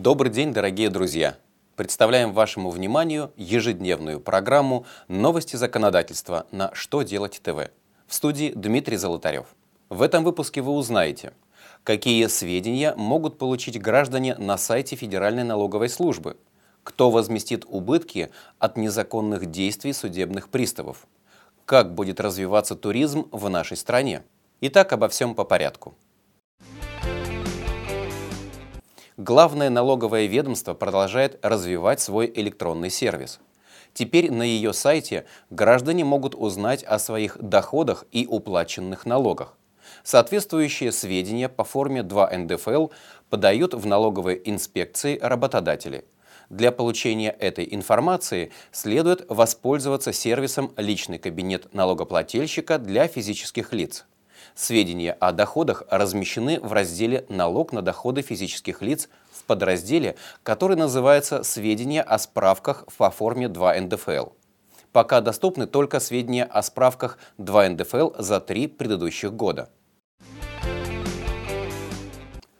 Добрый день, дорогие друзья! Представляем вашему вниманию ежедневную программу «Новости законодательства» на «Что делать ТВ». В студии Дмитрий Золотарев. В этом выпуске вы узнаете, какие сведения могут получить граждане на сайте Федеральной налоговой службы, кто возместит убытки от незаконных действий судебных приставов, как будет развиваться туризм в нашей стране. Итак, обо всем по порядку. Главное налоговое ведомство продолжает развивать свой электронный сервис. Теперь на ее сайте граждане могут узнать о своих доходах и уплаченных налогах. Соответствующие сведения по форме 2 НДФЛ подают в налоговые инспекции работодатели. Для получения этой информации следует воспользоваться сервисом «Личный кабинет налогоплательщика для физических лиц». Сведения о доходах размещены в разделе «Налог на доходы физических лиц» в подразделе, который называется «Сведения о справках по форме 2 НДФЛ». Пока доступны только сведения о справках 2 НДФЛ за три предыдущих года.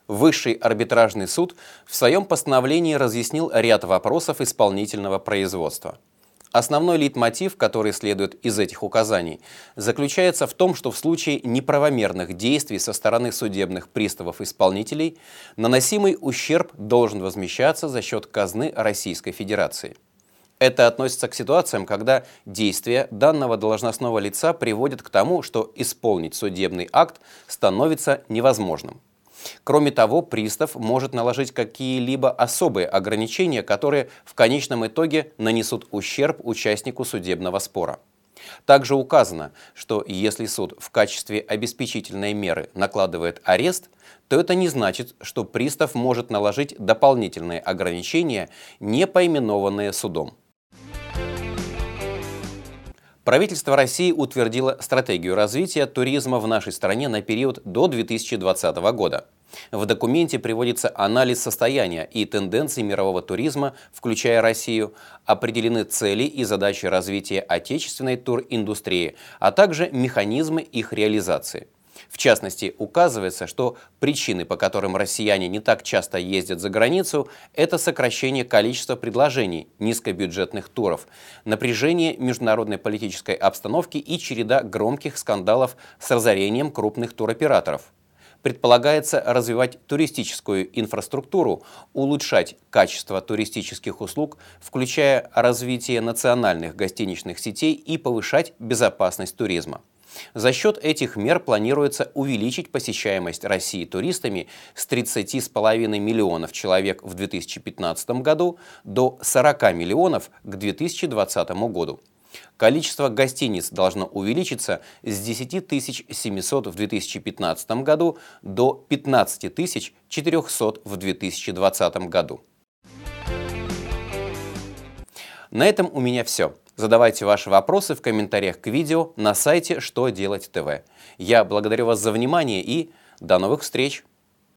Высший арбитражный суд в своем постановлении разъяснил ряд вопросов исполнительного производства. Основной лейтмотив, который следует из этих указаний, заключается в том, что в случае неправомерных действий со стороны судебных приставов-исполнителей наносимый ущерб должен возмещаться за счет казны Российской Федерации. Это относится к ситуациям, когда действия данного должностного лица приводят к тому, что исполнить судебный акт становится невозможным. Кроме того, пристав может наложить какие-либо особые ограничения, которые в конечном итоге нанесут ущерб участнику судебного спора. Также указано, что если суд в качестве обеспечительной меры накладывает арест, то это не значит, что пристав может наложить дополнительные ограничения, не поименованные судом. Правительство России утвердило стратегию развития туризма в нашей стране на период до 2020 года. В документе приводится анализ состояния и тенденций мирового туризма, включая Россию, определены цели и задачи развития отечественной туриндустрии, а также механизмы их реализации. В частности, указывается, что причины, по которым россияне не так часто ездят за границу, это сокращение количества предложений низкобюджетных туров, напряжение международной политической обстановки и череда громких скандалов с разорением крупных туроператоров предполагается развивать туристическую инфраструктуру, улучшать качество туристических услуг, включая развитие национальных гостиничных сетей и повышать безопасность туризма. За счет этих мер планируется увеличить посещаемость России туристами с 30,5 миллионов человек в 2015 году до 40 миллионов к 2020 году. Количество гостиниц должно увеличиться с 10 700 в 2015 году до 15 400 в 2020 году. На этом у меня все. Задавайте ваши вопросы в комментариях к видео на сайте «Что делать ТВ». Я благодарю вас за внимание и до новых встреч!